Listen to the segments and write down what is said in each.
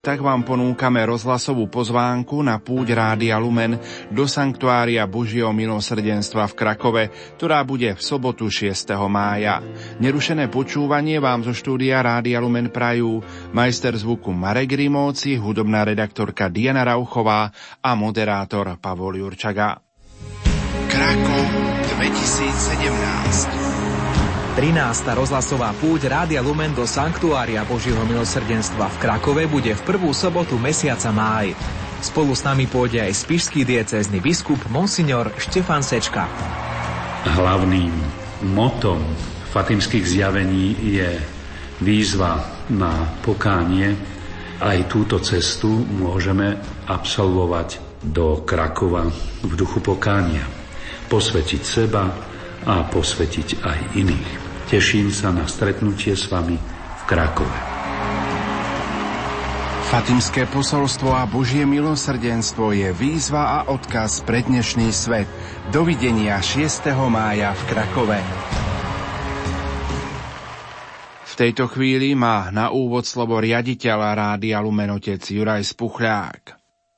tak vám ponúkame rozhlasovú pozvánku na púť Rádia Lumen do Sanktuária Božieho milosrdenstva v Krakove, ktorá bude v sobotu 6. mája. Nerušené počúvanie vám zo štúdia Rádia Lumen prajú majster zvuku Marek Rimóci, hudobná redaktorka Diana Rauchová a moderátor Pavol Jurčaga. Krakov 2017 13. rozhlasová púť Rádia Lumen do Sanktuária Božieho milosrdenstva v Krakove bude v prvú sobotu mesiaca máj. Spolu s nami pôjde aj spišský diecézny biskup Monsignor Štefan Sečka. Hlavným motom fatimských zjavení je výzva na pokánie. Aj túto cestu môžeme absolvovať do Krakova v duchu pokánia. Posvetiť seba, a posvetiť aj iných. Teším sa na stretnutie s vami v Krakove. Fatimské posolstvo a Božie milosrdenstvo je výzva a odkaz pre dnešný svet. Dovidenia 6. mája v Krakove. V tejto chvíli má na úvod slovo riaditeľa Rádia Lumenotec Juraj Spuchľák.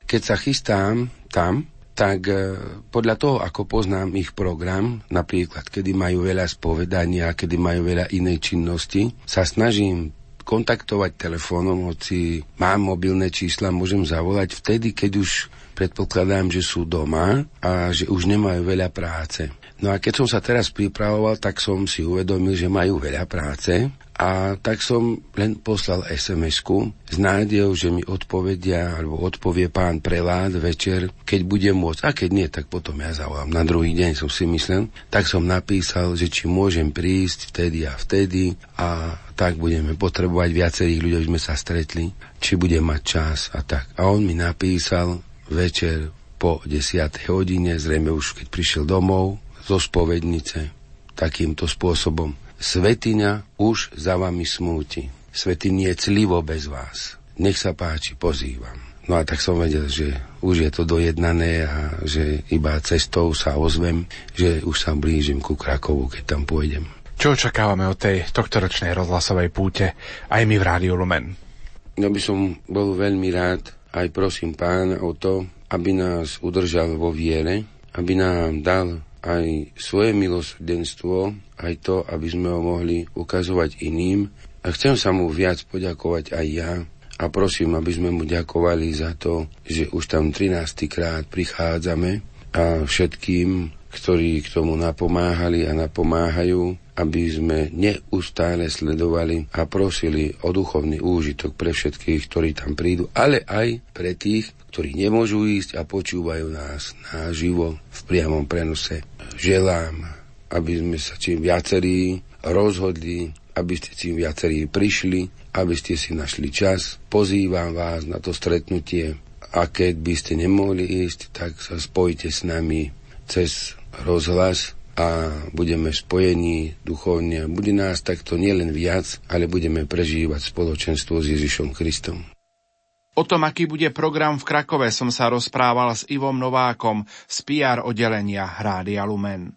Keď sa chystám tam, tak e, podľa toho, ako poznám ich program, napríklad, kedy majú veľa spovedania, kedy majú veľa inej činnosti, sa snažím kontaktovať telefónom, hoci mám mobilné čísla, môžem zavolať vtedy, keď už predpokladám, že sú doma a že už nemajú veľa práce. No a keď som sa teraz pripravoval, tak som si uvedomil, že majú veľa práce a tak som len poslal SMS-ku s nádejou, že mi odpovedia alebo odpovie pán prelát večer, keď bude môcť. A keď nie, tak potom ja zavolám. Na druhý deň som si myslel. Tak som napísal, že či môžem prísť vtedy a vtedy a tak budeme potrebovať viacerých ľudí, aby sme sa stretli, či bude mať čas a tak. A on mi napísal večer po 10. hodine, zrejme už keď prišiel domov, zo spovednice takýmto spôsobom. Svetiňa už za vami smúti. Svety je clivo bez vás. Nech sa páči, pozývam. No a tak som vedel, že už je to dojednané a že iba cestou sa ozvem, že už sa blížim ku Krakovu, keď tam pôjdem. Čo očakávame od tej tohtoročnej rozhlasovej púte aj my v Rádiu Lumen? No by som bol veľmi rád, aj prosím pána o to, aby nás udržal vo viere, aby nám dal aj svoje milosrdenstvo, aj to, aby sme ho mohli ukazovať iným. A chcem sa mu viac poďakovať aj ja a prosím, aby sme mu ďakovali za to, že už tam 13. krát prichádzame a všetkým, ktorí k tomu napomáhali a napomáhajú, aby sme neustále sledovali a prosili o duchovný úžitok pre všetkých, ktorí tam prídu, ale aj pre tých, ktorí nemôžu ísť a počúvajú nás naživo v priamom prenose želám, aby sme sa čím viacerí rozhodli, aby ste čím viacerí prišli, aby ste si našli čas. Pozývam vás na to stretnutie a keď by ste nemohli ísť, tak sa spojite s nami cez rozhlas a budeme spojení duchovne. Bude nás takto nielen viac, ale budeme prežívať spoločenstvo s Ježišom Kristom. O tom, aký bude program v Krakove, som sa rozprával s Ivom Novákom z PR oddelenia Rádia Lumen.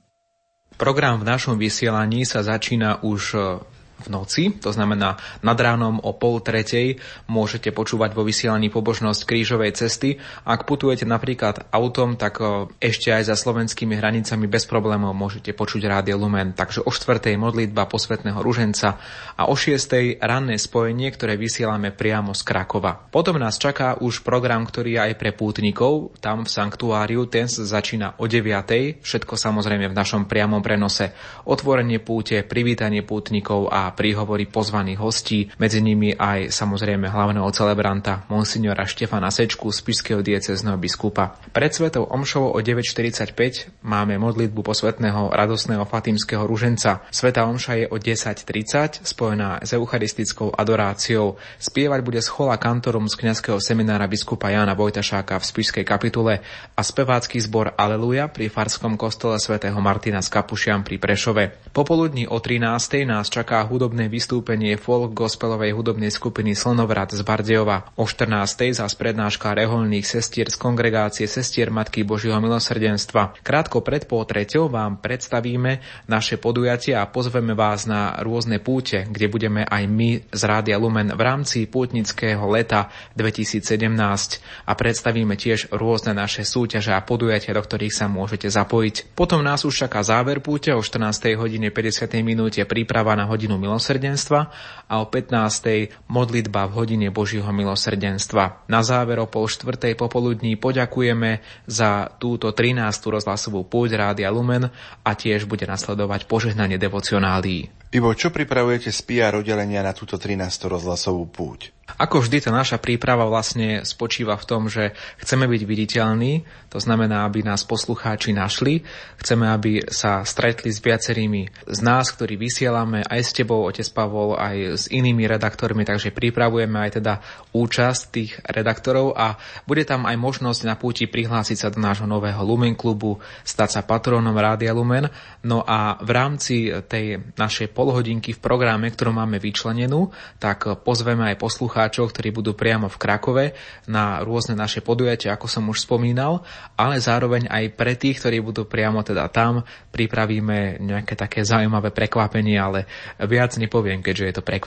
Program v našom vysielaní sa začína už v noci, to znamená nad ránom o pol tretej môžete počúvať vo vysielaní pobožnosť krížovej cesty. Ak putujete napríklad autom, tak ešte aj za slovenskými hranicami bez problémov môžete počuť Rádio Lumen. Takže o štvrtej modlitba posvetného ruženca a o šiestej ranné spojenie, ktoré vysielame priamo z Krakova. Potom nás čaká už program, ktorý je aj pre pútnikov. Tam v sanktuáriu ten začína o 9. Všetko samozrejme v našom priamom prenose. Otvorenie púte, privítanie pútnikov a príhovory pozvaných hostí, medzi nimi aj samozrejme hlavného celebranta monsignora Štefana Sečku z Pišského diecezného biskupa. Pred svetou omšou o 9.45 máme modlitbu posvetného radosného fatimského ruženca. Sveta omša je o 10.30 spojená s eucharistickou adoráciou. Spievať bude schola kantorom z kňazského seminára biskupa Jana Vojtašáka v Spišskej kapitule a spevácky zbor Aleluja pri farskom kostole svätého Martina s Kapušiam pri Prešove. Popoludní o 13.00 nás čaká hudobné vystúpenie folk gospelovej hudobnej skupiny Slnovrat z Bardejova. O 14. zás prednáška reholných sestier z kongregácie sestier Matky Božieho milosrdenstva. Krátko pred pol treťou vám predstavíme naše podujatie a pozveme vás na rôzne púte, kde budeme aj my z Rádia Lumen v rámci pútnického leta 2017 a predstavíme tiež rôzne naše súťaže a podujatia, do ktorých sa môžete zapojiť. Potom nás už čaká záver púte o 14. hodine 50. minúte príprava na hodinu milosrdenstva a o 15. modlitba v hodine Božího milosrdenstva. Na záver o pol štvrtej popoludní poďakujeme za túto 13. rozhlasovú púť Rádia Lumen a tiež bude nasledovať požehnanie devocionálí. Ivo, čo pripravujete z PR oddelenia na túto 13. rozhlasovú púť? Ako vždy, tá naša príprava vlastne spočíva v tom, že chceme byť viditeľní, to znamená, aby nás poslucháči našli, chceme, aby sa stretli s viacerými z nás, ktorí vysielame aj s tebou, otec Pavol, aj s inými redaktormi, takže pripravujeme aj teda účasť tých redaktorov a bude tam aj možnosť na púti prihlásiť sa do nášho nového Lumen klubu, stať sa patrónom Rádia Lumen. No a v rámci tej našej polhodinky v programe, ktorú máme vyčlenenú, tak pozveme aj poslucháčov, ktorí budú priamo v Krakove na rôzne naše podujatia, ako som už spomínal, ale zároveň aj pre tých, ktorí budú priamo teda tam, pripravíme nejaké také zaujímavé prekvapenie, ale viac nepoviem, keďže je to prekvapenie.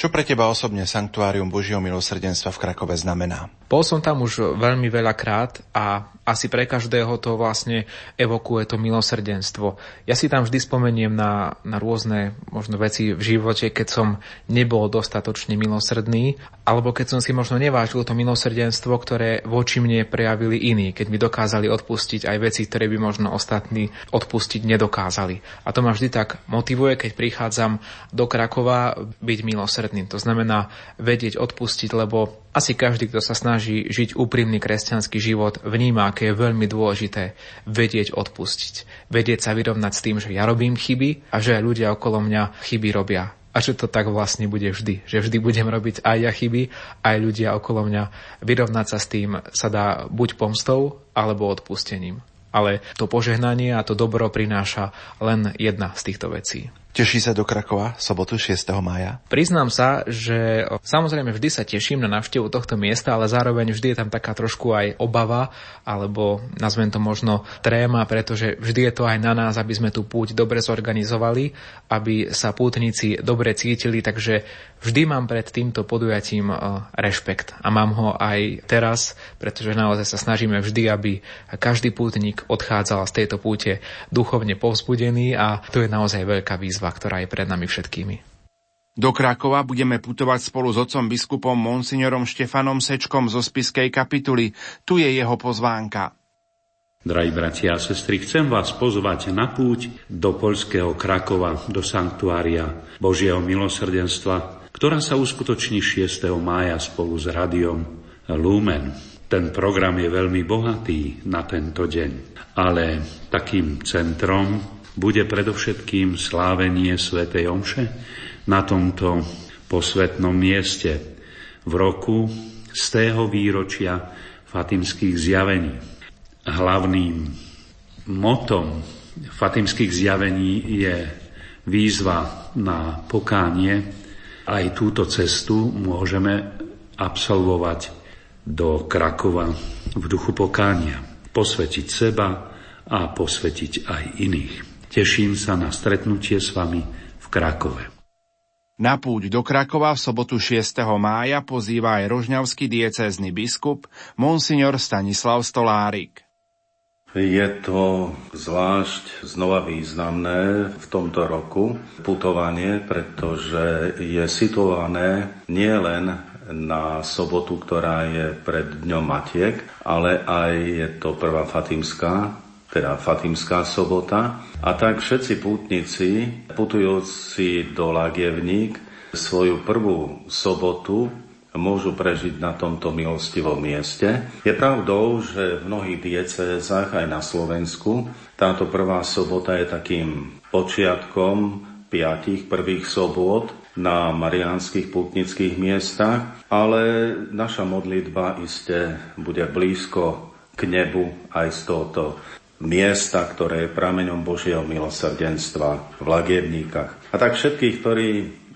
Čo pre teba osobne Sanktuárium Božieho milosrdenstva v Krakove znamená? Bol som tam už veľmi veľa krát a asi pre každého to vlastne evokuje to milosrdenstvo. Ja si tam vždy spomeniem na, na rôzne možno veci v živote, keď som nebol dostatočne milosrdný, alebo keď som si možno nevážil to milosrdenstvo, ktoré voči mne prejavili iní, keď mi dokázali odpustiť aj veci, ktoré by možno ostatní odpustiť nedokázali. A to ma vždy tak motivuje, keď prichádzam do Krakova byť milosrdným. To znamená vedieť odpustiť, lebo asi každý, kto sa snaží žiť úprimný kresťanský život, vníma, aké je veľmi dôležité vedieť odpustiť. Vedieť sa vyrovnať s tým, že ja robím chyby a že aj ľudia okolo mňa chyby robia. A že to tak vlastne bude vždy. Že vždy budem robiť aj ja chyby, aj ľudia okolo mňa. Vyrovnať sa s tým sa dá buď pomstou, alebo odpustením. Ale to požehnanie a to dobro prináša len jedna z týchto vecí. Teší sa do Krakova sobotu 6. mája? Priznám sa, že samozrejme vždy sa teším na návštevu tohto miesta, ale zároveň vždy je tam taká trošku aj obava, alebo nazvem to možno tréma, pretože vždy je to aj na nás, aby sme tú púť dobre zorganizovali, aby sa pútnici dobre cítili, takže vždy mám pred týmto podujatím e, rešpekt a mám ho aj teraz, pretože naozaj sa snažíme vždy, aby každý pútnik odchádzal z tejto púte duchovne povzbudený a to je naozaj veľká výzva výzva, ktorá je pred nami všetkými. Do Krakova budeme putovať spolu s otcom biskupom monsignorom Štefanom Sečkom zo Spiskej kapituly. Tu je jeho pozvánka. Drahí bratia a sestry, chcem vás pozvať na púť do poľského Krakova, do sanktuária Božieho milosrdenstva, ktorá sa uskutoční 6. mája spolu s radiom Lumen. Ten program je veľmi bohatý na tento deň, ale takým centrom bude predovšetkým slávenie svätej Omše na tomto posvetnom mieste v roku z tého výročia fatimských zjavení. Hlavným motom fatimských zjavení je výzva na pokánie. Aj túto cestu môžeme absolvovať do Krakova v duchu pokánia. Posvetiť seba a posvetiť aj iných. Teším sa na stretnutie s vami v Krakove. Na púť do Krakova v sobotu 6. mája pozýva aj rožňavský diecézny biskup Monsignor Stanislav Stolárik. Je to zvlášť znova významné v tomto roku putovanie, pretože je situované nielen na sobotu, ktorá je pred Dňom Matiek, ale aj je to prvá Fatimská teda Fatimská sobota. A tak všetci pútnici, putujúci do Lagievník, svoju prvú sobotu môžu prežiť na tomto milostivom mieste. Je pravdou, že v mnohých diecézach aj na Slovensku táto prvá sobota je takým počiatkom piatich prvých sobot na mariánskych putnických miestach, ale naša modlitba iste bude blízko k nebu aj z tohoto miesta, ktoré je prameňom Božieho milosrdenstva v Lagievníkach. A tak všetkých, ktorí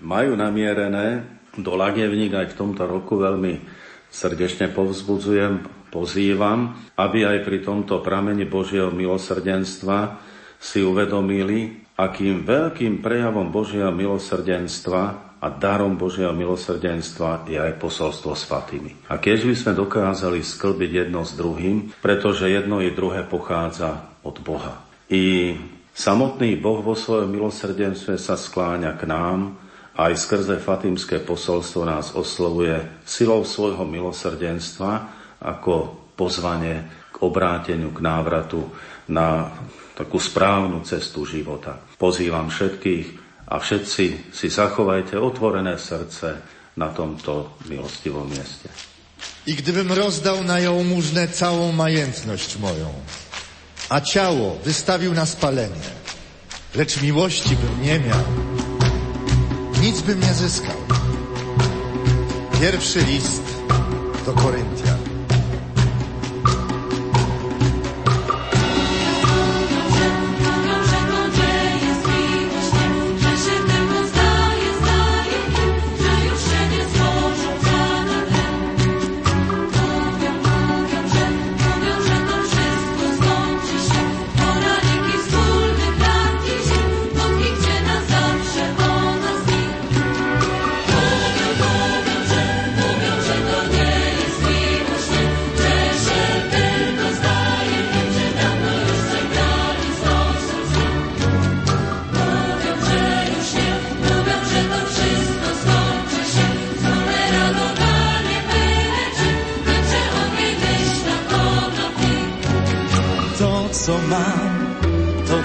majú namierené do Lagievník aj v tomto roku veľmi srdečne povzbudzujem, pozývam, aby aj pri tomto prameni Božieho milosrdenstva si uvedomili, akým veľkým prejavom Božieho milosrdenstva a darom Božieho milosrdenstva je aj posolstvo s Fatimy. A keď by sme dokázali sklbiť jedno s druhým, pretože jedno i druhé pochádza od Boha. I samotný Boh vo svojom milosrdenstve sa skláňa k nám, aj skrze Fatimské posolstvo nás oslovuje silou svojho milosrdenstva ako pozvanie k obráteniu, k návratu na takú správnu cestu života. Pozývam všetkých, a všetci si zachovajte otvorené srdce na tomto milostivom mieste. I gdybym rozdał na jałmużnę całą majętność moją, a ciało wystawił na spalenie, lecz miłości bym nie miał, nic bym nie zyskał. Pierwszy list do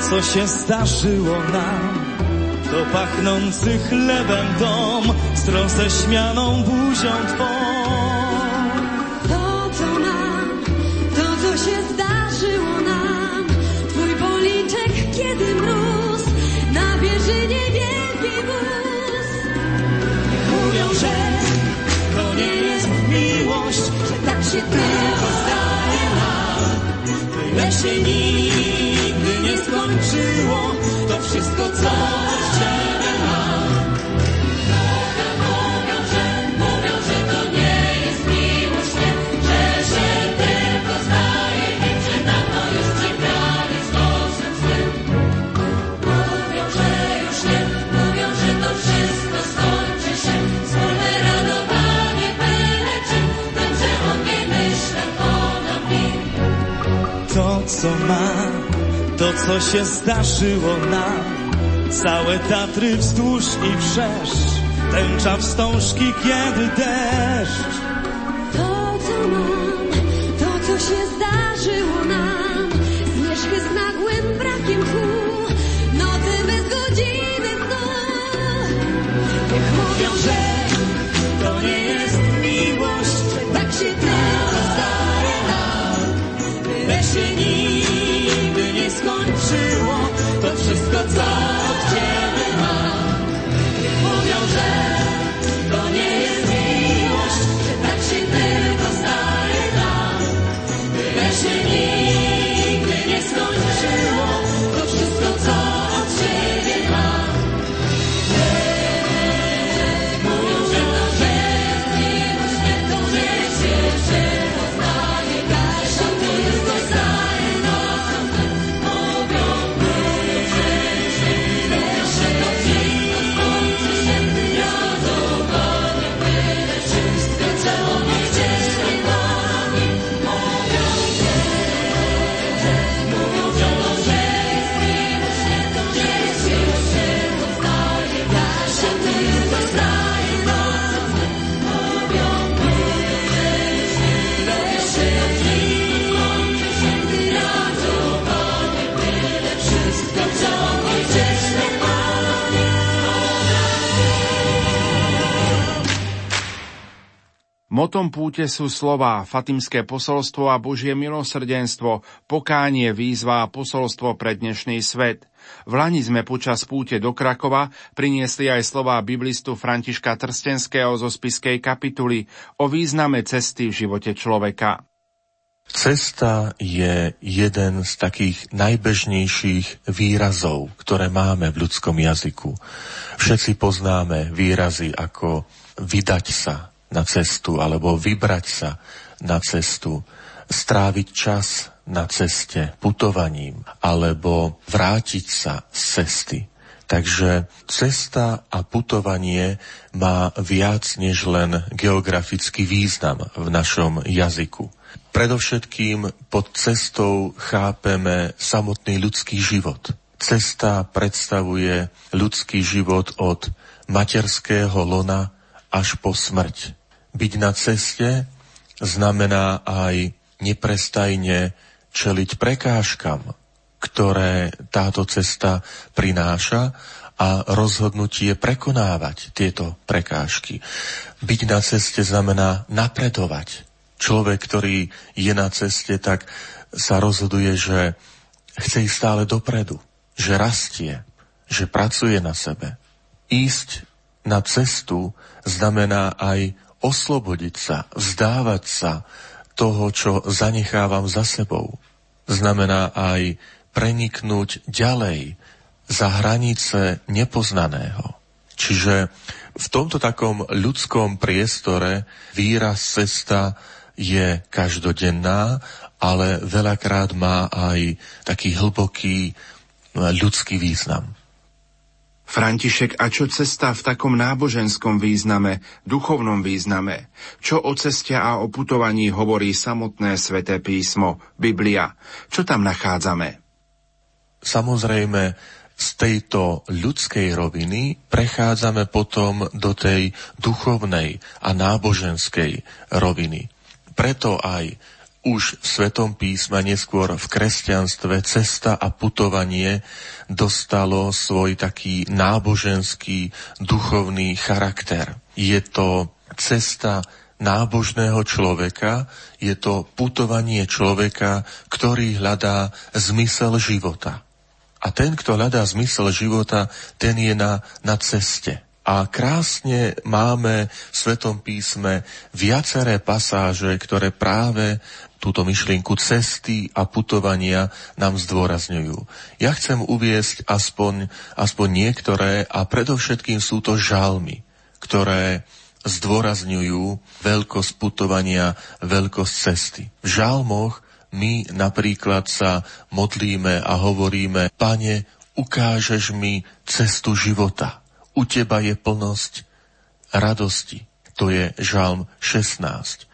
Koryntian. się zdarzyło nam. To pachnący chlebem dom z roześmianą buzią twą. To, co mam, to, co się zdarzyło nam. Twój policzek, kiedy mróz na bieżynie wielki wóz. Mówią, że to nie jest miłość, że tak się tylko zdaje nam. Tyle się nic nigdy nie skończyło to wszystko całe. To, co się zdarzyło nam. Całe Tatry wzdłuż i wszerz, tęcza wstążki, kiedy deszcz. To, co mam, to, co się zdarzyło nam, zmierzchy z nagłym brakiem kół, nocy bez godziny snu. Niech mówią, że Motom púte sú slova, Fatimské posolstvo a Božie milosrdenstvo, pokánie, výzva a posolstvo pre dnešný svet. V Lani sme počas púte do Krakova priniesli aj slova biblistu Františka Trstenského zo spiskej kapituly o význame cesty v živote človeka. Cesta je jeden z takých najbežnejších výrazov, ktoré máme v ľudskom jazyku. Všetci poznáme výrazy ako vydať sa na cestu alebo vybrať sa na cestu, stráviť čas na ceste putovaním alebo vrátiť sa z cesty. Takže cesta a putovanie má viac než len geografický význam v našom jazyku. Predovšetkým pod cestou chápeme samotný ľudský život. Cesta predstavuje ľudský život od materského lona až po smrť. Byť na ceste znamená aj neprestajne čeliť prekážkam, ktoré táto cesta prináša a rozhodnutie prekonávať tieto prekážky. Byť na ceste znamená napredovať. Človek, ktorý je na ceste, tak sa rozhoduje, že chce ísť stále dopredu, že rastie, že pracuje na sebe. Ísť na cestu znamená aj oslobodiť sa, vzdávať sa toho, čo zanechávam za sebou. Znamená aj preniknúť ďalej za hranice nepoznaného. Čiže v tomto takom ľudskom priestore výraz cesta je každodenná, ale veľakrát má aj taký hlboký ľudský význam. František, a čo cesta v takom náboženskom význame, duchovnom význame? Čo o ceste a o putovaní hovorí samotné sväté písmo, Biblia? Čo tam nachádzame? Samozrejme, z tejto ľudskej roviny prechádzame potom do tej duchovnej a náboženskej roviny. Preto aj už v Svetom písme, neskôr v kresťanstve, cesta a putovanie dostalo svoj taký náboženský, duchovný charakter. Je to cesta nábožného človeka, je to putovanie človeka, ktorý hľadá zmysel života. A ten, kto hľadá zmysel života, ten je na, na ceste. A krásne máme v Svetom písme viaceré pasáže, ktoré práve túto myšlienku cesty a putovania nám zdôrazňujú. Ja chcem uviesť aspoň, aspoň niektoré a predovšetkým sú to žalmy, ktoré zdôrazňujú veľkosť putovania, veľkosť cesty. V žalmoch my napríklad sa modlíme a hovoríme, pane, ukážeš mi cestu života u teba je plnosť radosti. To je žalm 16.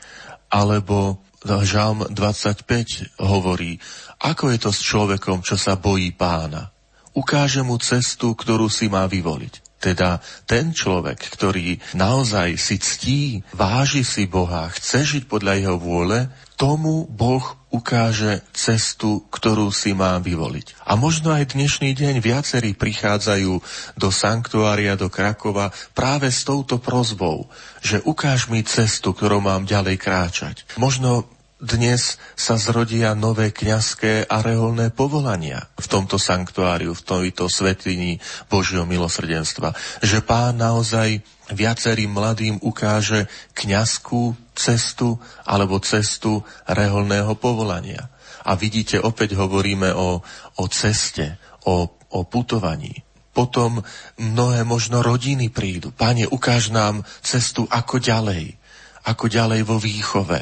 Alebo žalm 25 hovorí, ako je to s človekom, čo sa bojí pána. Ukáže mu cestu, ktorú si má vyvoliť. Teda ten človek, ktorý naozaj si ctí, váži si Boha, chce žiť podľa jeho vôle, tomu Boh ukáže cestu, ktorú si má vyvoliť. A možno aj dnešný deň viacerí prichádzajú do sanktuária, do Krakova práve s touto prozbou, že ukáž mi cestu, ktorou mám ďalej kráčať. Možno dnes sa zrodia nové kňazské a reholné povolania v tomto sanktuáriu, v tomto svetini Božieho milosrdenstva. Že pán naozaj viacerým mladým ukáže kňazskú cestu alebo cestu reholného povolania. A vidíte, opäť hovoríme o, o ceste, o, o putovaní. Potom mnohé možno rodiny prídu. Pane, ukáž nám cestu ako ďalej ako ďalej vo výchove,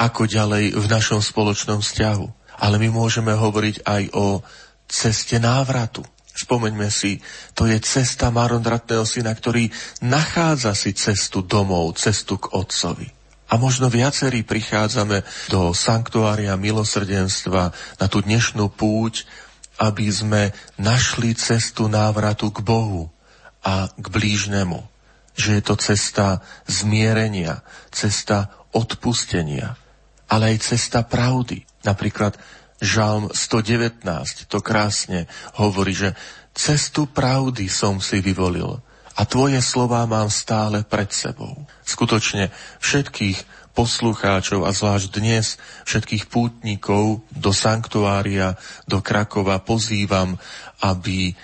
ako ďalej v našom spoločnom vzťahu. Ale my môžeme hovoriť aj o ceste návratu. Spomeňme si, to je cesta marondratného syna, ktorý nachádza si cestu domov, cestu k otcovi. A možno viacerí prichádzame do sanktuária milosrdenstva na tú dnešnú púť, aby sme našli cestu návratu k Bohu a k blížnemu že je to cesta zmierenia, cesta odpustenia, ale aj cesta pravdy. Napríklad Žalm 119 to krásne hovorí, že cestu pravdy som si vyvolil a tvoje slová mám stále pred sebou. Skutočne všetkých poslucháčov a zvlášť dnes všetkých pútnikov do sanktuária, do Krakova pozývam, aby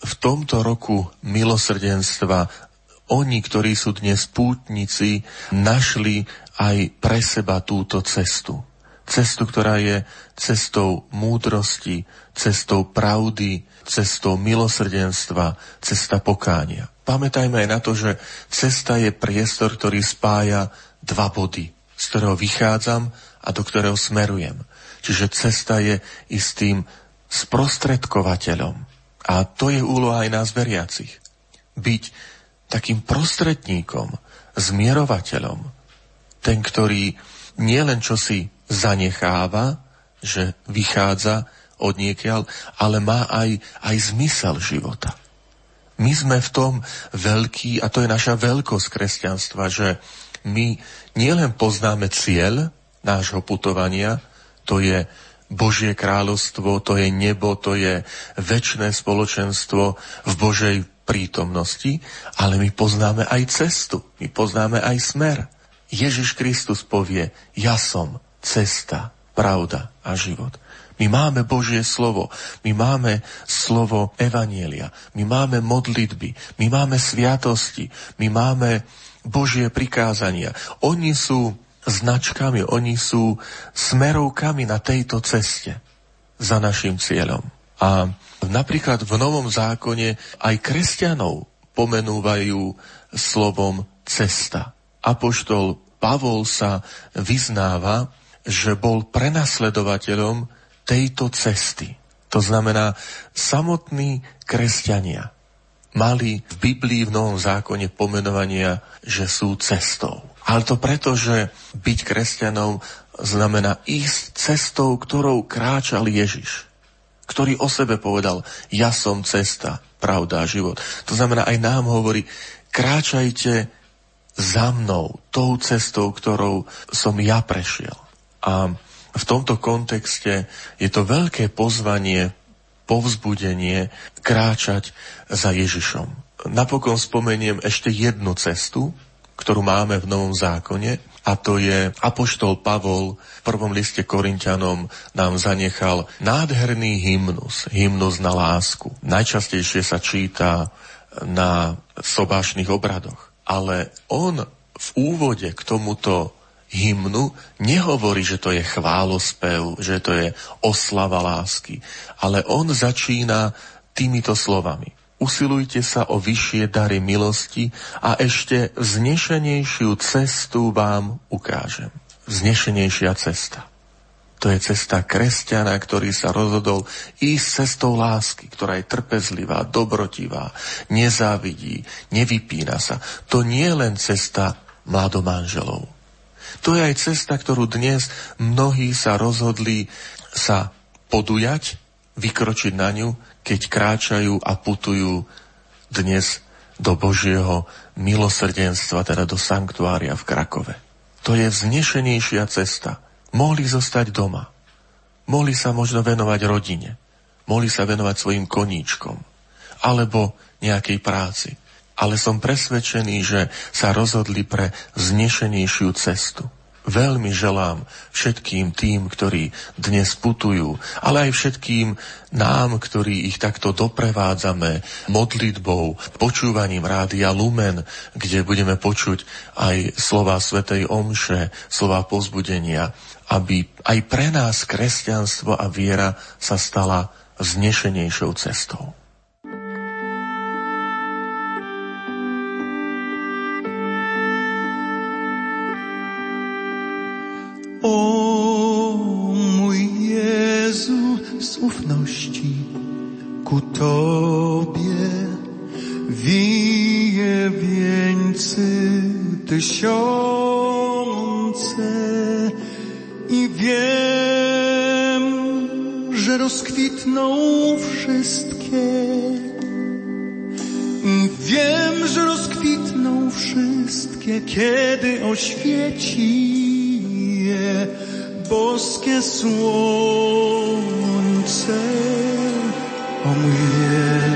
v tomto roku milosrdenstva oni, ktorí sú dnes pútnici, našli aj pre seba túto cestu. cestu, ktorá je cestou múdrosti, cestou pravdy, cestou milosrdenstva, cesta pokánia. Pamätajme aj na to, že cesta je priestor, ktorý spája dva body, z ktorého vychádzam a do ktorého smerujem. Čiže cesta je istým sprostredkovateľom. A to je úloha aj nás veriacich. Byť takým prostredníkom, zmierovateľom. Ten, ktorý nielen čo si zanecháva, že vychádza od niekiaľ, ale má aj, aj zmysel života. My sme v tom veľký, a to je naša veľkosť kresťanstva, že my nielen poznáme cieľ nášho putovania, to je Božie kráľovstvo, to je nebo, to je väčšné spoločenstvo v Božej prítomnosti, ale my poznáme aj cestu, my poznáme aj smer. Ježiš Kristus povie, ja som cesta, pravda a život. My máme Božie slovo, my máme slovo Evanielia, my máme modlitby, my máme sviatosti, my máme Božie prikázania. Oni sú značkami, oni sú smerovkami na tejto ceste za našim cieľom. A napríklad v Novom zákone aj kresťanov pomenúvajú slovom cesta. Apoštol Pavol sa vyznáva, že bol prenasledovateľom tejto cesty. To znamená, samotní kresťania mali v Biblii v Novom zákone pomenovania, že sú cestou. Ale to preto, že byť kresťanom znamená ísť cestou, ktorou kráčal Ježiš, ktorý o sebe povedal, ja som cesta, pravda a život. To znamená, aj nám hovorí, kráčajte za mnou, tou cestou, ktorou som ja prešiel. A v tomto kontexte je to veľké pozvanie, povzbudenie kráčať za Ježišom. Napokon spomeniem ešte jednu cestu, ktorú máme v Novom zákone, a to je Apoštol Pavol v prvom liste Korintianom nám zanechal nádherný hymnus, hymnus na lásku. Najčastejšie sa číta na sobášnych obradoch. Ale on v úvode k tomuto hymnu nehovorí, že to je chválospev, že to je oslava lásky, ale on začína týmito slovami. Usilujte sa o vyššie dary milosti a ešte vznešenejšiu cestu vám ukážem. Vznešenejšia cesta. To je cesta kresťana, ktorý sa rozhodol ísť cestou lásky, ktorá je trpezlivá, dobrotivá, nezávidí, nevypína sa. To nie je len cesta mladomanželov to je aj cesta, ktorú dnes mnohí sa rozhodli sa podujať, vykročiť na ňu, keď kráčajú a putujú dnes do Božieho milosrdenstva, teda do sanktuária v Krakove. To je vznešenejšia cesta. Mohli zostať doma. Mohli sa možno venovať rodine. Mohli sa venovať svojim koníčkom. Alebo nejakej práci ale som presvedčený, že sa rozhodli pre znešenejšiu cestu. Veľmi želám všetkým tým, ktorí dnes putujú, ale aj všetkým nám, ktorí ich takto doprevádzame modlitbou, počúvaním rádia Lumen, kde budeme počuť aj slova Svetej Omše, slova pozbudenia, aby aj pre nás kresťanstvo a viera sa stala znešenejšou cestou. O mój Jezu, z ufności ku Tobie wije wieńcy tysiące i wiem, że rozkwitną wszystkie. Wiem, że rozkwitną wszystkie, kiedy oświeci bosque su once, oh.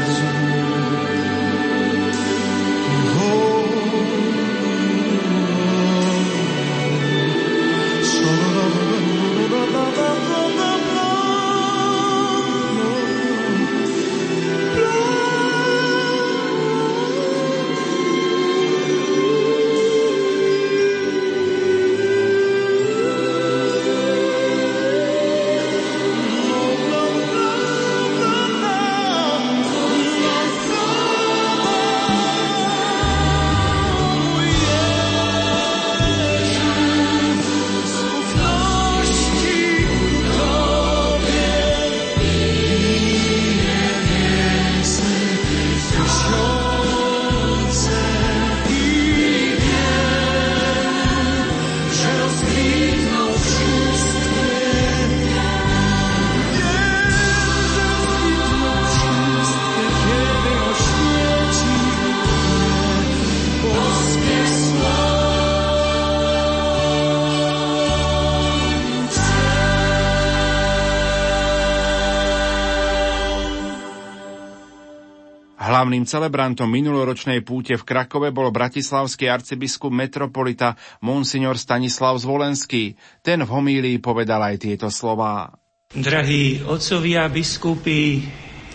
Hlavným celebrantom minuloročnej púte v Krakove bol bratislavský arcibiskup metropolita Monsignor Stanislav Zvolenský. Ten v homílii povedal aj tieto slová. Drahí otcovia biskupy,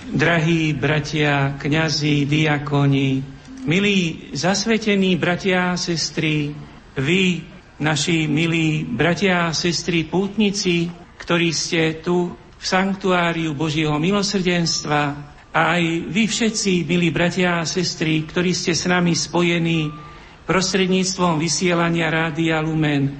drahí bratia, kňazi, diakoni, milí zasvetení bratia a sestry, vy, naši milí bratia a sestry pútnici, ktorí ste tu v sanktuáriu Božieho milosrdenstva, a aj vy všetci, milí bratia a sestry, ktorí ste s nami spojení prostredníctvom vysielania Rádia Lumen.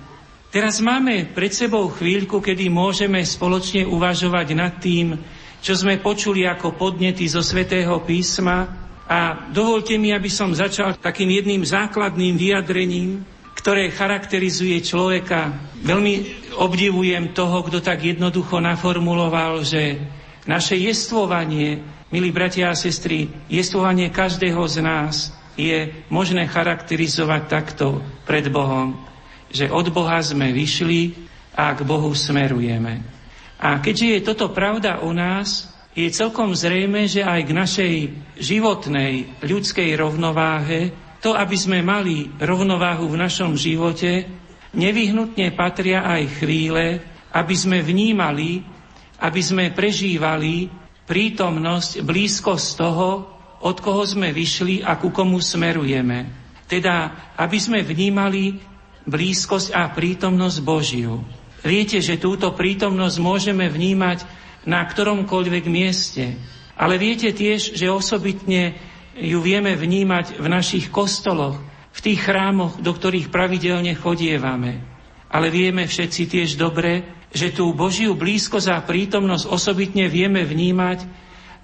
Teraz máme pred sebou chvíľku, kedy môžeme spoločne uvažovať nad tým, čo sme počuli ako podnety zo svätého písma a dovolte mi, aby som začal takým jedným základným vyjadrením, ktoré charakterizuje človeka. Veľmi obdivujem toho, kto tak jednoducho naformuloval, že naše jestvovanie Milí bratia a sestry, jestvovanie každého z nás je možné charakterizovať takto pred Bohom, že od Boha sme vyšli a k Bohu smerujeme. A keďže je toto pravda o nás, je celkom zrejme, že aj k našej životnej ľudskej rovnováhe, to, aby sme mali rovnováhu v našom živote, nevyhnutne patria aj chvíle, aby sme vnímali, aby sme prežívali prítomnosť, blízkosť toho, od koho sme vyšli a ku komu smerujeme. Teda, aby sme vnímali blízkosť a prítomnosť Božiu. Viete, že túto prítomnosť môžeme vnímať na ktoromkoľvek mieste. Ale viete tiež, že osobitne ju vieme vnímať v našich kostoloch, v tých chrámoch, do ktorých pravidelne chodievame. Ale vieme všetci tiež dobre, že tú Božiu blízkosť a prítomnosť osobitne vieme vnímať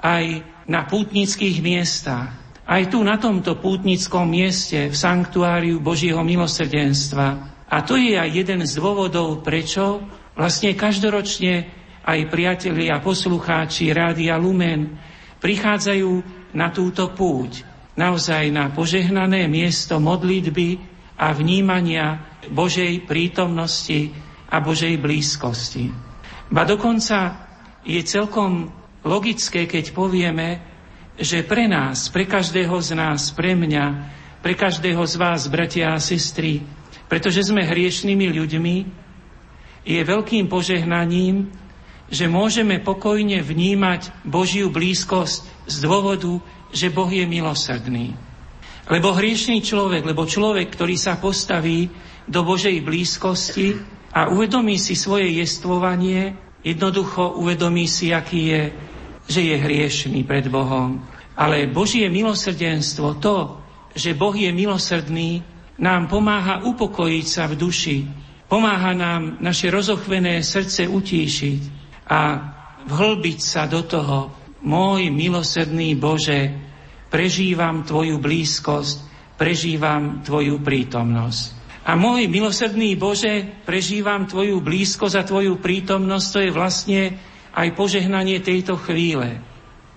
aj na pútnických miestach. Aj tu na tomto pútnickom mieste v sanktuáriu Božieho milosrdenstva. A to je aj jeden z dôvodov, prečo vlastne každoročne aj priatelia a poslucháči Rádia Lumen prichádzajú na túto púť. Naozaj na požehnané miesto modlitby a vnímania Božej prítomnosti a Božej blízkosti. Ba dokonca je celkom logické, keď povieme, že pre nás, pre každého z nás, pre mňa, pre každého z vás, bratia a sestry, pretože sme hriešnými ľuďmi, je veľkým požehnaním, že môžeme pokojne vnímať Božiu blízkosť z dôvodu, že Boh je milosrdný. Lebo hriešný človek, lebo človek, ktorý sa postaví do Božej blízkosti, a uvedomí si svoje jestvovanie, jednoducho uvedomí si, aký je, že je hriešný pred Bohom. Ale Božie milosrdenstvo, to, že Boh je milosrdný, nám pomáha upokojiť sa v duši, pomáha nám naše rozochvené srdce utíšiť a vhlbiť sa do toho. Môj milosrdný Bože, prežívam Tvoju blízkosť, prežívam Tvoju prítomnosť. A môj milosrdný Bože, prežívam Tvoju blízkosť a Tvoju prítomnosť, to je vlastne aj požehnanie tejto chvíle.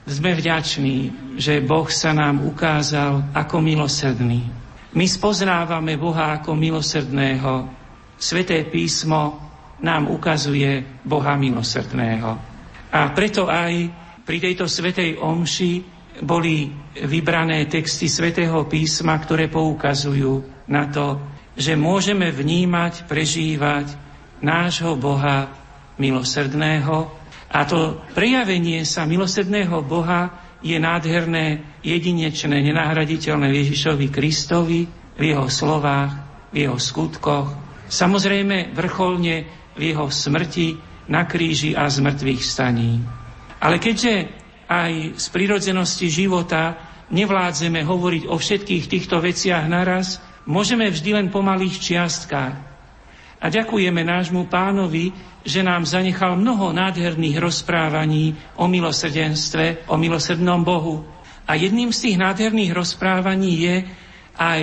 Sme vďační, že Boh sa nám ukázal ako milosrdný. My spoznávame Boha ako milosrdného. Sveté písmo nám ukazuje Boha milosrdného. A preto aj pri tejto svetej omši boli vybrané texty svätého písma, ktoré poukazujú na to, že môžeme vnímať, prežívať nášho Boha milosrdného a to prejavenie sa milosrdného Boha je nádherné, jedinečné, nenahraditeľné Ježišovi Kristovi v jeho slovách, v jeho skutkoch, samozrejme vrcholne v jeho smrti na kríži a z mŕtvych staní. Ale keďže aj z prírodzenosti života nevládzeme hovoriť o všetkých týchto veciach naraz, môžeme vždy len po malých čiastkách. A ďakujeme nášmu pánovi, že nám zanechal mnoho nádherných rozprávaní o milosrdenstve, o milosrdnom Bohu. A jedným z tých nádherných rozprávaní je aj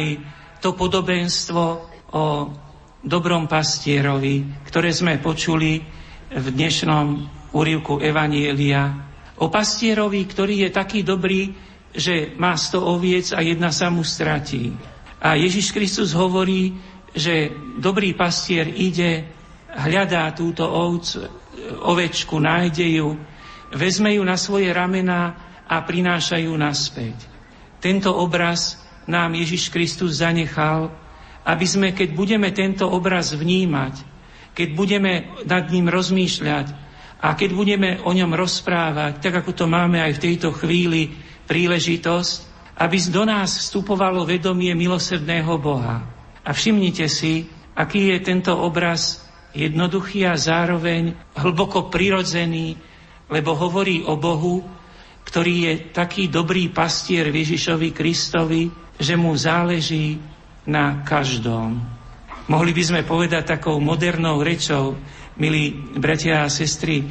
to podobenstvo o dobrom pastierovi, ktoré sme počuli v dnešnom úrivku Evanielia. O pastierovi, ktorý je taký dobrý, že má sto oviec a jedna sa mu stratí. A Ježiš Kristus hovorí, že dobrý pastier ide, hľadá túto ovcu, ovečku, nájde ju, vezme ju na svoje ramena a prináša ju naspäť. tento obraz nám Ježiš Kristus zanechal, aby sme, keď budeme tento obraz vnímať, keď budeme nad ním rozmýšľať a keď budeme o ňom rozprávať, tak ako to máme aj v tejto chvíli príležitosť, aby do nás vstupovalo vedomie milosrdného Boha. A všimnite si, aký je tento obraz jednoduchý a zároveň hlboko prirodzený, lebo hovorí o Bohu, ktorý je taký dobrý pastier Ježišovi Kristovi, že mu záleží na každom. Mohli by sme povedať takou modernou rečou, milí bratia a sestry,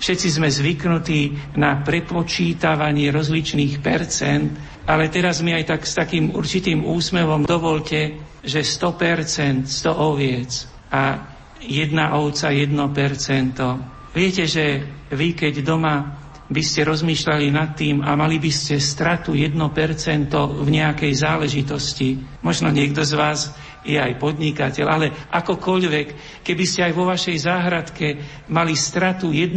všetci sme zvyknutí na prepočítavanie rozličných percent, ale teraz mi aj tak s takým určitým úsmevom dovolte, že 100%, 100 oviec a jedna ovca 1%. Viete, že vy keď doma by ste rozmýšľali nad tým a mali by ste stratu 1% v nejakej záležitosti. Možno niekto z vás je aj podnikateľ, ale akokoľvek, keby ste aj vo vašej záhradke mali stratu 1%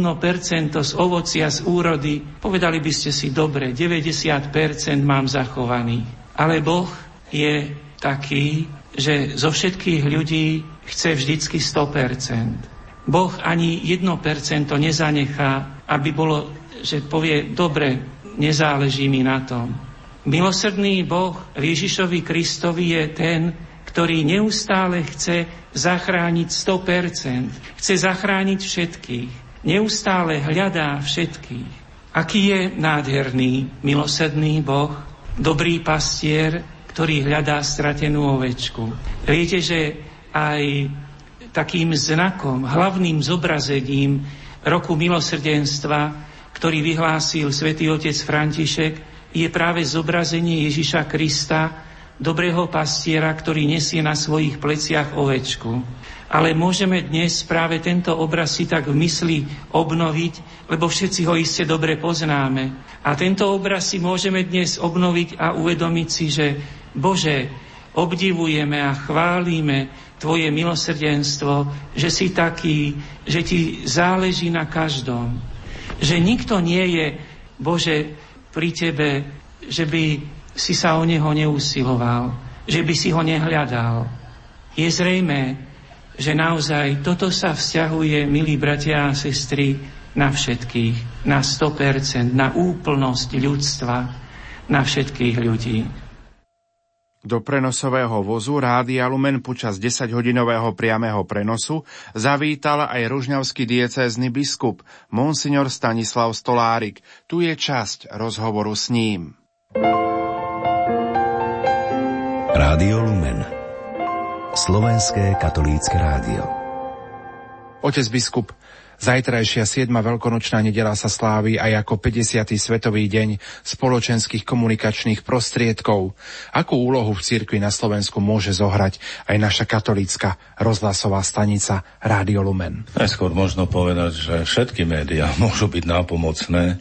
z ovocia, z úrody, povedali by ste si, dobre, 90% mám zachovaný. Ale Boh je taký, že zo všetkých ľudí chce vždycky 100%. Boh ani 1% nezanechá, aby bolo, že povie, dobre, nezáleží mi na tom. Milosrdný Boh Ježišovi Kristovi je ten, ktorý neustále chce zachrániť 100%, chce zachrániť všetkých, neustále hľadá všetkých. Aký je nádherný, milosrdný Boh, dobrý pastier, ktorý hľadá stratenú ovečku. Viete, že aj takým znakom, hlavným zobrazením roku milosrdenstva, ktorý vyhlásil svätý otec František, je práve zobrazenie Ježiša Krista, dobrého pastiera, ktorý nesie na svojich pleciach ovečku. Ale môžeme dnes práve tento obraz si tak v mysli obnoviť, lebo všetci ho iste dobre poznáme. A tento obraz si môžeme dnes obnoviť a uvedomiť si, že Bože, obdivujeme a chválime Tvoje milosrdenstvo, že si taký, že Ti záleží na každom. Že nikto nie je, Bože, pri Tebe, že by si sa o Neho neusiloval, že by si ho nehľadal. Je zrejme, že naozaj toto sa vzťahuje, milí bratia a sestry, na všetkých, na 100%, na úplnosť ľudstva, na všetkých ľudí. Do prenosového vozu Rádia Lumen počas 10-hodinového priamého prenosu zavítal aj ružňavský diecézny biskup, monsignor Stanislav Stolárik. Tu je časť rozhovoru s ním. Rádio Lumen. Slovenské katolícke rádio. Otec biskup, Zajtrajšia 7. veľkonočná nedela sa slávi aj ako 50. svetový deň spoločenských komunikačných prostriedkov. Akú úlohu v cirkvi na Slovensku môže zohrať aj naša katolícka rozhlasová stanica Rádio Lumen? Najskôr možno povedať, že všetky médiá môžu byť nápomocné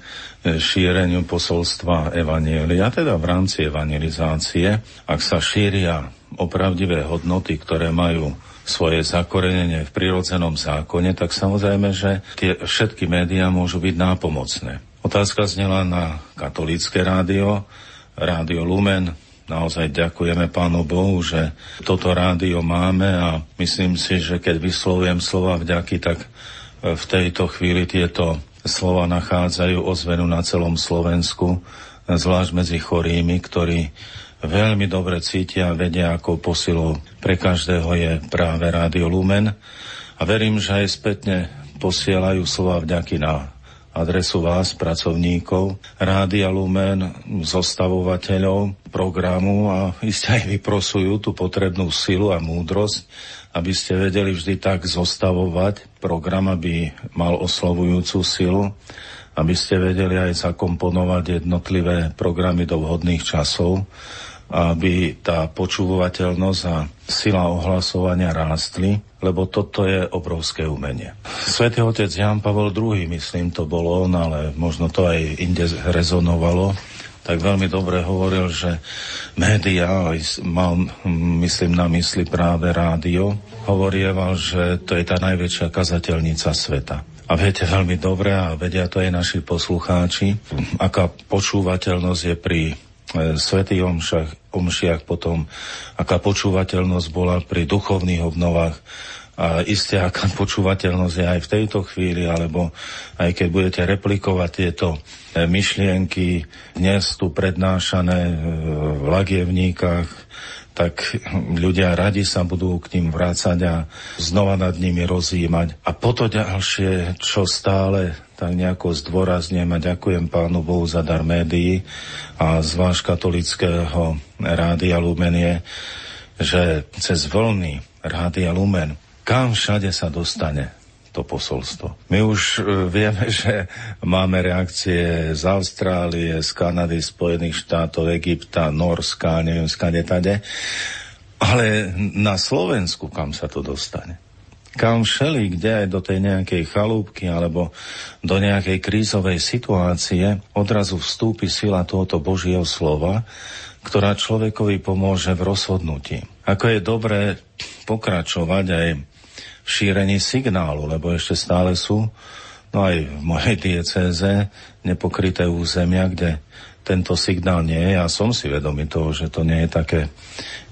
šíreniu posolstva Evanielia, teda v rámci evangelizácie, ak sa šíria opravdivé hodnoty, ktoré majú svoje zakorenenie v prirodzenom zákone, tak samozrejme, že tie všetky médiá môžu byť nápomocné. Otázka znela na katolícke rádio, rádio Lumen. Naozaj ďakujeme Pánu Bohu, že toto rádio máme a myslím si, že keď vyslovujem slova vďaky, tak v tejto chvíli tieto slova nachádzajú ozvenu na celom Slovensku, zvlášť medzi chorými, ktorí veľmi dobre cítia a vedia, ako posilou pre každého je práve Rádio Lumen. A verím, že aj spätne posielajú slova vďaky na adresu vás, pracovníkov, Rádia Lumen, zostavovateľov programu a iste aj vyprosujú tú potrebnú silu a múdrosť, aby ste vedeli vždy tak zostavovať program, aby mal oslovujúcu silu, aby ste vedeli aj zakomponovať jednotlivé programy do vhodných časov aby tá počúvateľnosť a sila ohlasovania rástli, lebo toto je obrovské umenie. Svetý otec Jan Pavel II, myslím, to bol on, ale možno to aj inde rezonovalo, tak veľmi dobre hovoril, že média, mal, myslím na mysli práve rádio, hovorieval, že to je tá najväčšia kazateľnica sveta. A viete veľmi dobre, a vedia to aj naši poslucháči, aká počúvateľnosť je pri svetých omšach, omšiach, potom aká počúvateľnosť bola pri duchovných obnovách a isté aká počúvateľnosť je aj v tejto chvíli, alebo aj keď budete replikovať tieto e, myšlienky dnes tu prednášané e, v lagievníkach, tak ľudia radi sa budú k ním vrácať a znova nad nimi rozjímať. A potom ďalšie, čo stále tak nejako zdôrazňujem a ďakujem Pánu Bohu za dar médií a zvlášť katolického Rádia Lumen že cez vlny Rádia Lumen kam všade sa dostane to posolstvo. My už e, vieme, že máme reakcie z Austrálie, z Kanady, Spojených štátov, Egypta, Norska, neviem, skade tade. Ale na Slovensku kam sa to dostane? Kam všeli, kde aj do tej nejakej chalúbky alebo do nejakej krízovej situácie odrazu vstúpi sila tohoto Božieho slova, ktorá človekovi pomôže v rozhodnutí. Ako je dobré pokračovať aj v šírení signálu, lebo ešte stále sú, no aj v mojej diecéze, nepokryté územia, kde tento signál nie je. Ja som si vedomý toho, že to nie je také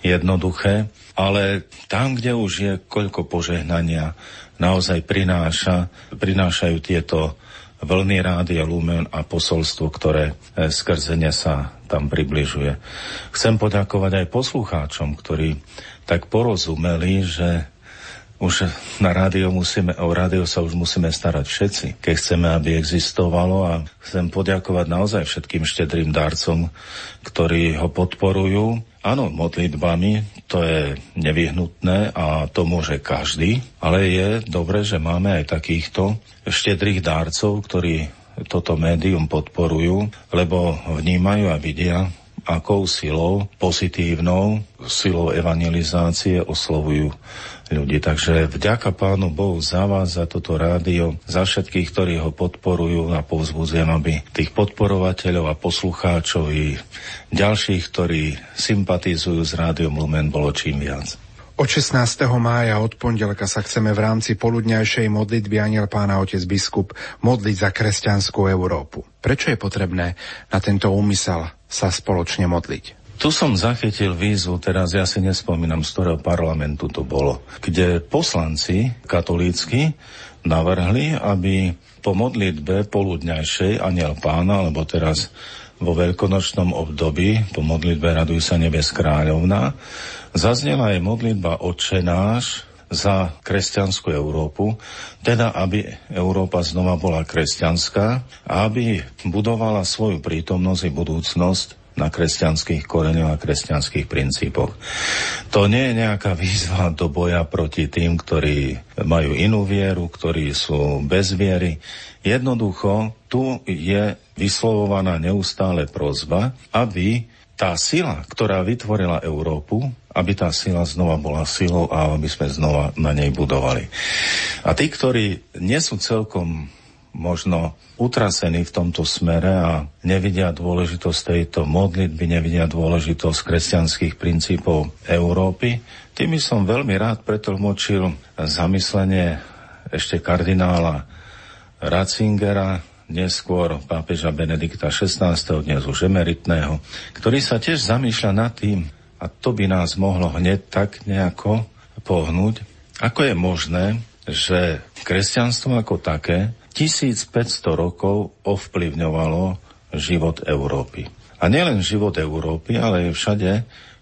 jednoduché, ale tam, kde už je koľko požehnania naozaj prináša, prinášajú tieto vlny rády a lumen a posolstvo, ktoré e, skrze ne sa tam približuje. Chcem poďakovať aj poslucháčom, ktorí tak porozumeli, že už na rádio musíme, o rádio sa už musíme starať všetci, keď chceme, aby existovalo a chcem poďakovať naozaj všetkým štedrým darcom, ktorí ho podporujú. Áno, modlitbami, to je nevyhnutné a to môže každý, ale je dobre, že máme aj takýchto štedrých dárcov, ktorí toto médium podporujú, lebo vnímajú a vidia, akou silou, pozitívnou silou evangelizácie oslovujú ľudí. Takže vďaka Pánu Bohu za vás, za toto rádio, za všetkých, ktorí ho podporujú a povzbudzujem, aby tých podporovateľov a poslucháčov i ďalších, ktorí sympatizujú s rádiom Lumen, bolo čím viac. Od 16. mája od pondelka sa chceme v rámci poludňajšej modlitby Aniel Pána Otec Biskup modliť za kresťanskú Európu. Prečo je potrebné na tento úmysel sa spoločne modliť? Tu som zachytil výzvu, teraz ja si nespomínam, z ktorého parlamentu to bolo, kde poslanci katolícky navrhli, aby po modlitbe poludňajšej aniel pána, alebo teraz vo veľkonočnom období, po modlitbe Raduj sa nebes kráľovna, zaznela aj modlitba Otče náš za kresťanskú Európu, teda aby Európa znova bola kresťanská a aby budovala svoju prítomnosť i budúcnosť na kresťanských koreňoch a kresťanských princípoch. To nie je nejaká výzva do boja proti tým, ktorí majú inú vieru, ktorí sú bez viery. Jednoducho, tu je vyslovovaná neustále prozba, aby tá sila, ktorá vytvorila Európu, aby tá sila znova bola silou a aby sme znova na nej budovali. A tí, ktorí nie sú celkom možno utrasení v tomto smere a nevidia dôležitosť tejto modlitby, nevidia dôležitosť kresťanských princípov Európy. Tým som veľmi rád pretlmočil zamyslenie ešte kardinála Ratzingera, neskôr pápeža Benedikta XVI, dnes už emeritného, ktorý sa tiež zamýšľa nad tým, a to by nás mohlo hneď tak nejako pohnúť, ako je možné, že kresťanstvo ako také 1500 rokov ovplyvňovalo život Európy. A nielen život Európy, ale aj všade,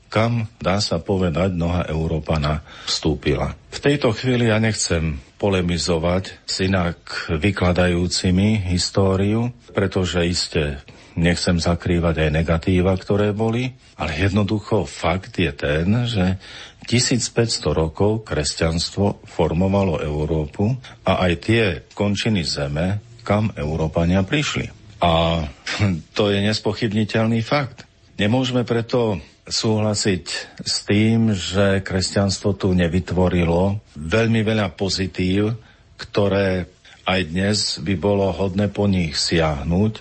kam, dá sa povedať, noha Európana vstúpila. V tejto chvíli ja nechcem polemizovať s inak vykladajúcimi históriu, pretože iste nechcem zakrývať aj negatíva, ktoré boli, ale jednoducho fakt je ten, že 1500 rokov kresťanstvo formovalo Európu a aj tie končiny zeme, kam Európania prišli. A to je nespochybniteľný fakt. Nemôžeme preto súhlasiť s tým, že kresťanstvo tu nevytvorilo veľmi veľa pozitív, ktoré aj dnes by bolo hodné po nich siahnuť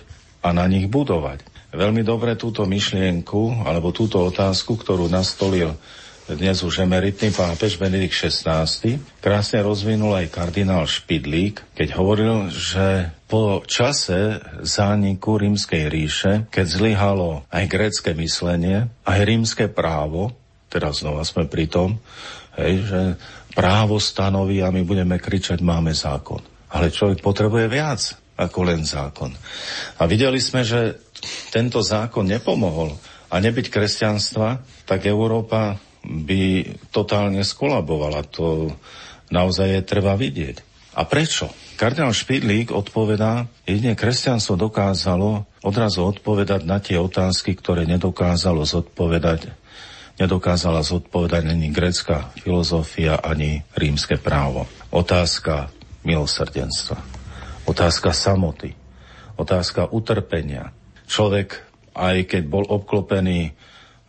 a na nich budovať. Veľmi dobre túto myšlienku alebo túto otázku, ktorú nastolil dnes už emeritný pápež Benedikt XVI, krásne rozvinul aj kardinál Špidlík, keď hovoril, že po čase zániku rímskej ríše, keď zlyhalo aj grécke myslenie, aj rímske právo, teraz znova sme pri tom, hej, že právo stanoví a my budeme kričať, máme zákon. Ale človek potrebuje viac ako len zákon. A videli sme, že tento zákon nepomohol a nebyť kresťanstva, tak Európa by totálne skolabovala. To naozaj je treba vidieť. A prečo? Kardinál Špidlík odpovedá, jedine kresťanstvo dokázalo odrazu odpovedať na tie otázky, ktoré nedokázalo zodpovedať nedokázala zodpovedať ani grécka filozofia, ani rímske právo. Otázka milosrdenstva, otázka samoty, otázka utrpenia. Človek, aj keď bol obklopený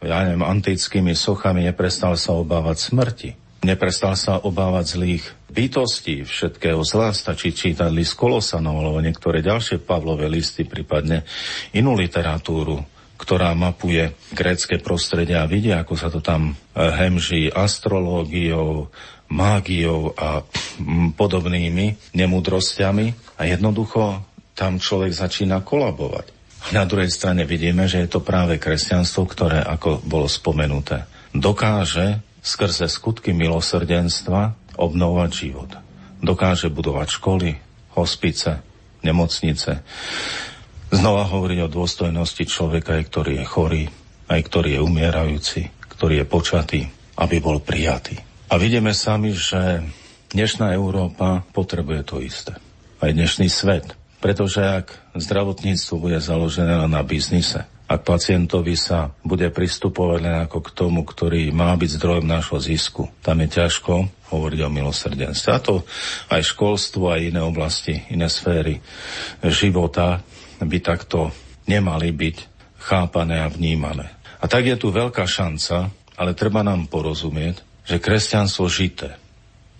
ja neviem, antickými sochami neprestal sa obávať smrti. Neprestal sa obávať zlých bytostí, všetkého zla, stačí čítať list Kolosanov alebo niektoré ďalšie Pavlové listy, prípadne inú literatúru, ktorá mapuje grécke prostredie a vidia, ako sa to tam eh, hemží astrológiou, mágiou a podobnými nemudrosťami a jednoducho tam človek začína kolabovať. Na druhej strane vidíme, že je to práve kresťanstvo, ktoré, ako bolo spomenuté, dokáže skrze skutky milosrdenstva obnovať život. Dokáže budovať školy, hospice, nemocnice. Znova hovoriť o dôstojnosti človeka, aj ktorý je chorý, aj ktorý je umierajúci, ktorý je počatý, aby bol prijatý. A vidíme sami, že dnešná Európa potrebuje to isté. Aj dnešný svet pretože ak zdravotníctvo bude založené na biznise, ak pacientovi sa bude pristupovať len ako k tomu, ktorý má byť zdrojom nášho zisku, tam je ťažko hovoriť o milosrdenstve. A to aj školstvo, aj iné oblasti, iné sféry života by takto nemali byť chápané a vnímané. A tak je tu veľká šanca, ale treba nám porozumieť, že kresťanstvo žité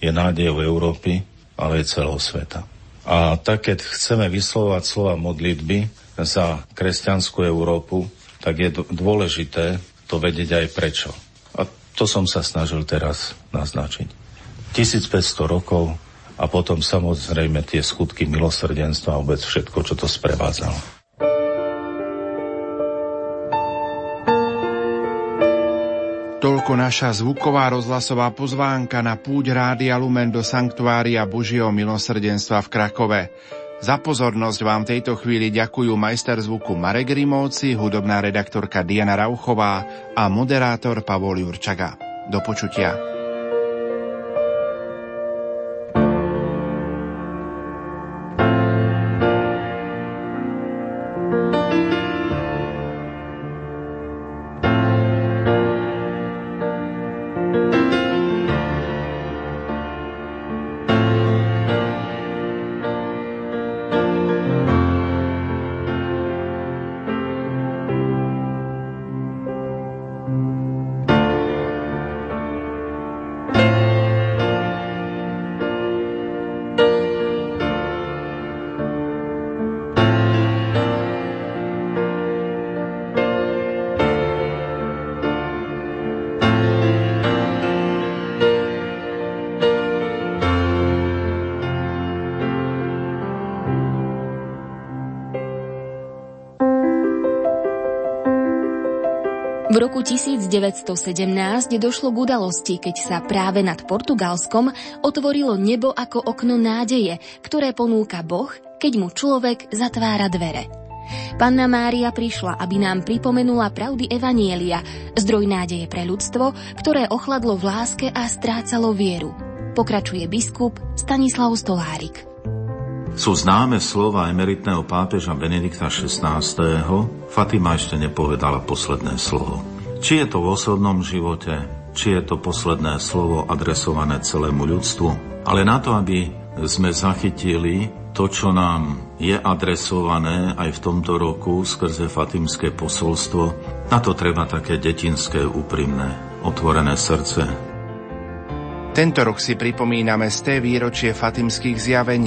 je nádejou Európy, ale aj celého sveta. A tak, keď chceme vyslovať slova modlitby za kresťanskú Európu, tak je dôležité to vedieť aj prečo. A to som sa snažil teraz naznačiť. 1500 rokov a potom samozrejme tie skutky milosrdenstva a vôbec všetko, čo to sprevádzalo. Toľko naša zvuková rozhlasová pozvánka na púť Rádia Lumen do Sanktuária Božieho milosrdenstva v Krakove. Za pozornosť vám tejto chvíli ďakujú majster zvuku Marek Rimovci, hudobná redaktorka Diana Rauchová a moderátor Pavol Jurčaga. Do počutia. V roku 1917 došlo k udalosti, keď sa práve nad Portugalskom otvorilo nebo ako okno nádeje, ktoré ponúka Boh, keď mu človek zatvára dvere. Panna Mária prišla, aby nám pripomenula pravdy Evanielia, zdroj nádeje pre ľudstvo, ktoré ochladlo v láske a strácalo vieru. Pokračuje biskup Stanislav Stolárik. Sú známe slova emeritného pápeža Benedikta XVI. Fatima ešte nepovedala posledné slovo. Či je to v osobnom živote, či je to posledné slovo adresované celému ľudstvu, ale na to, aby sme zachytili to, čo nám je adresované aj v tomto roku skrze Fatimské posolstvo, na to treba také detinské, úprimné, otvorené srdce. Tento rok si pripomíname z té výročie Fatimských zjavení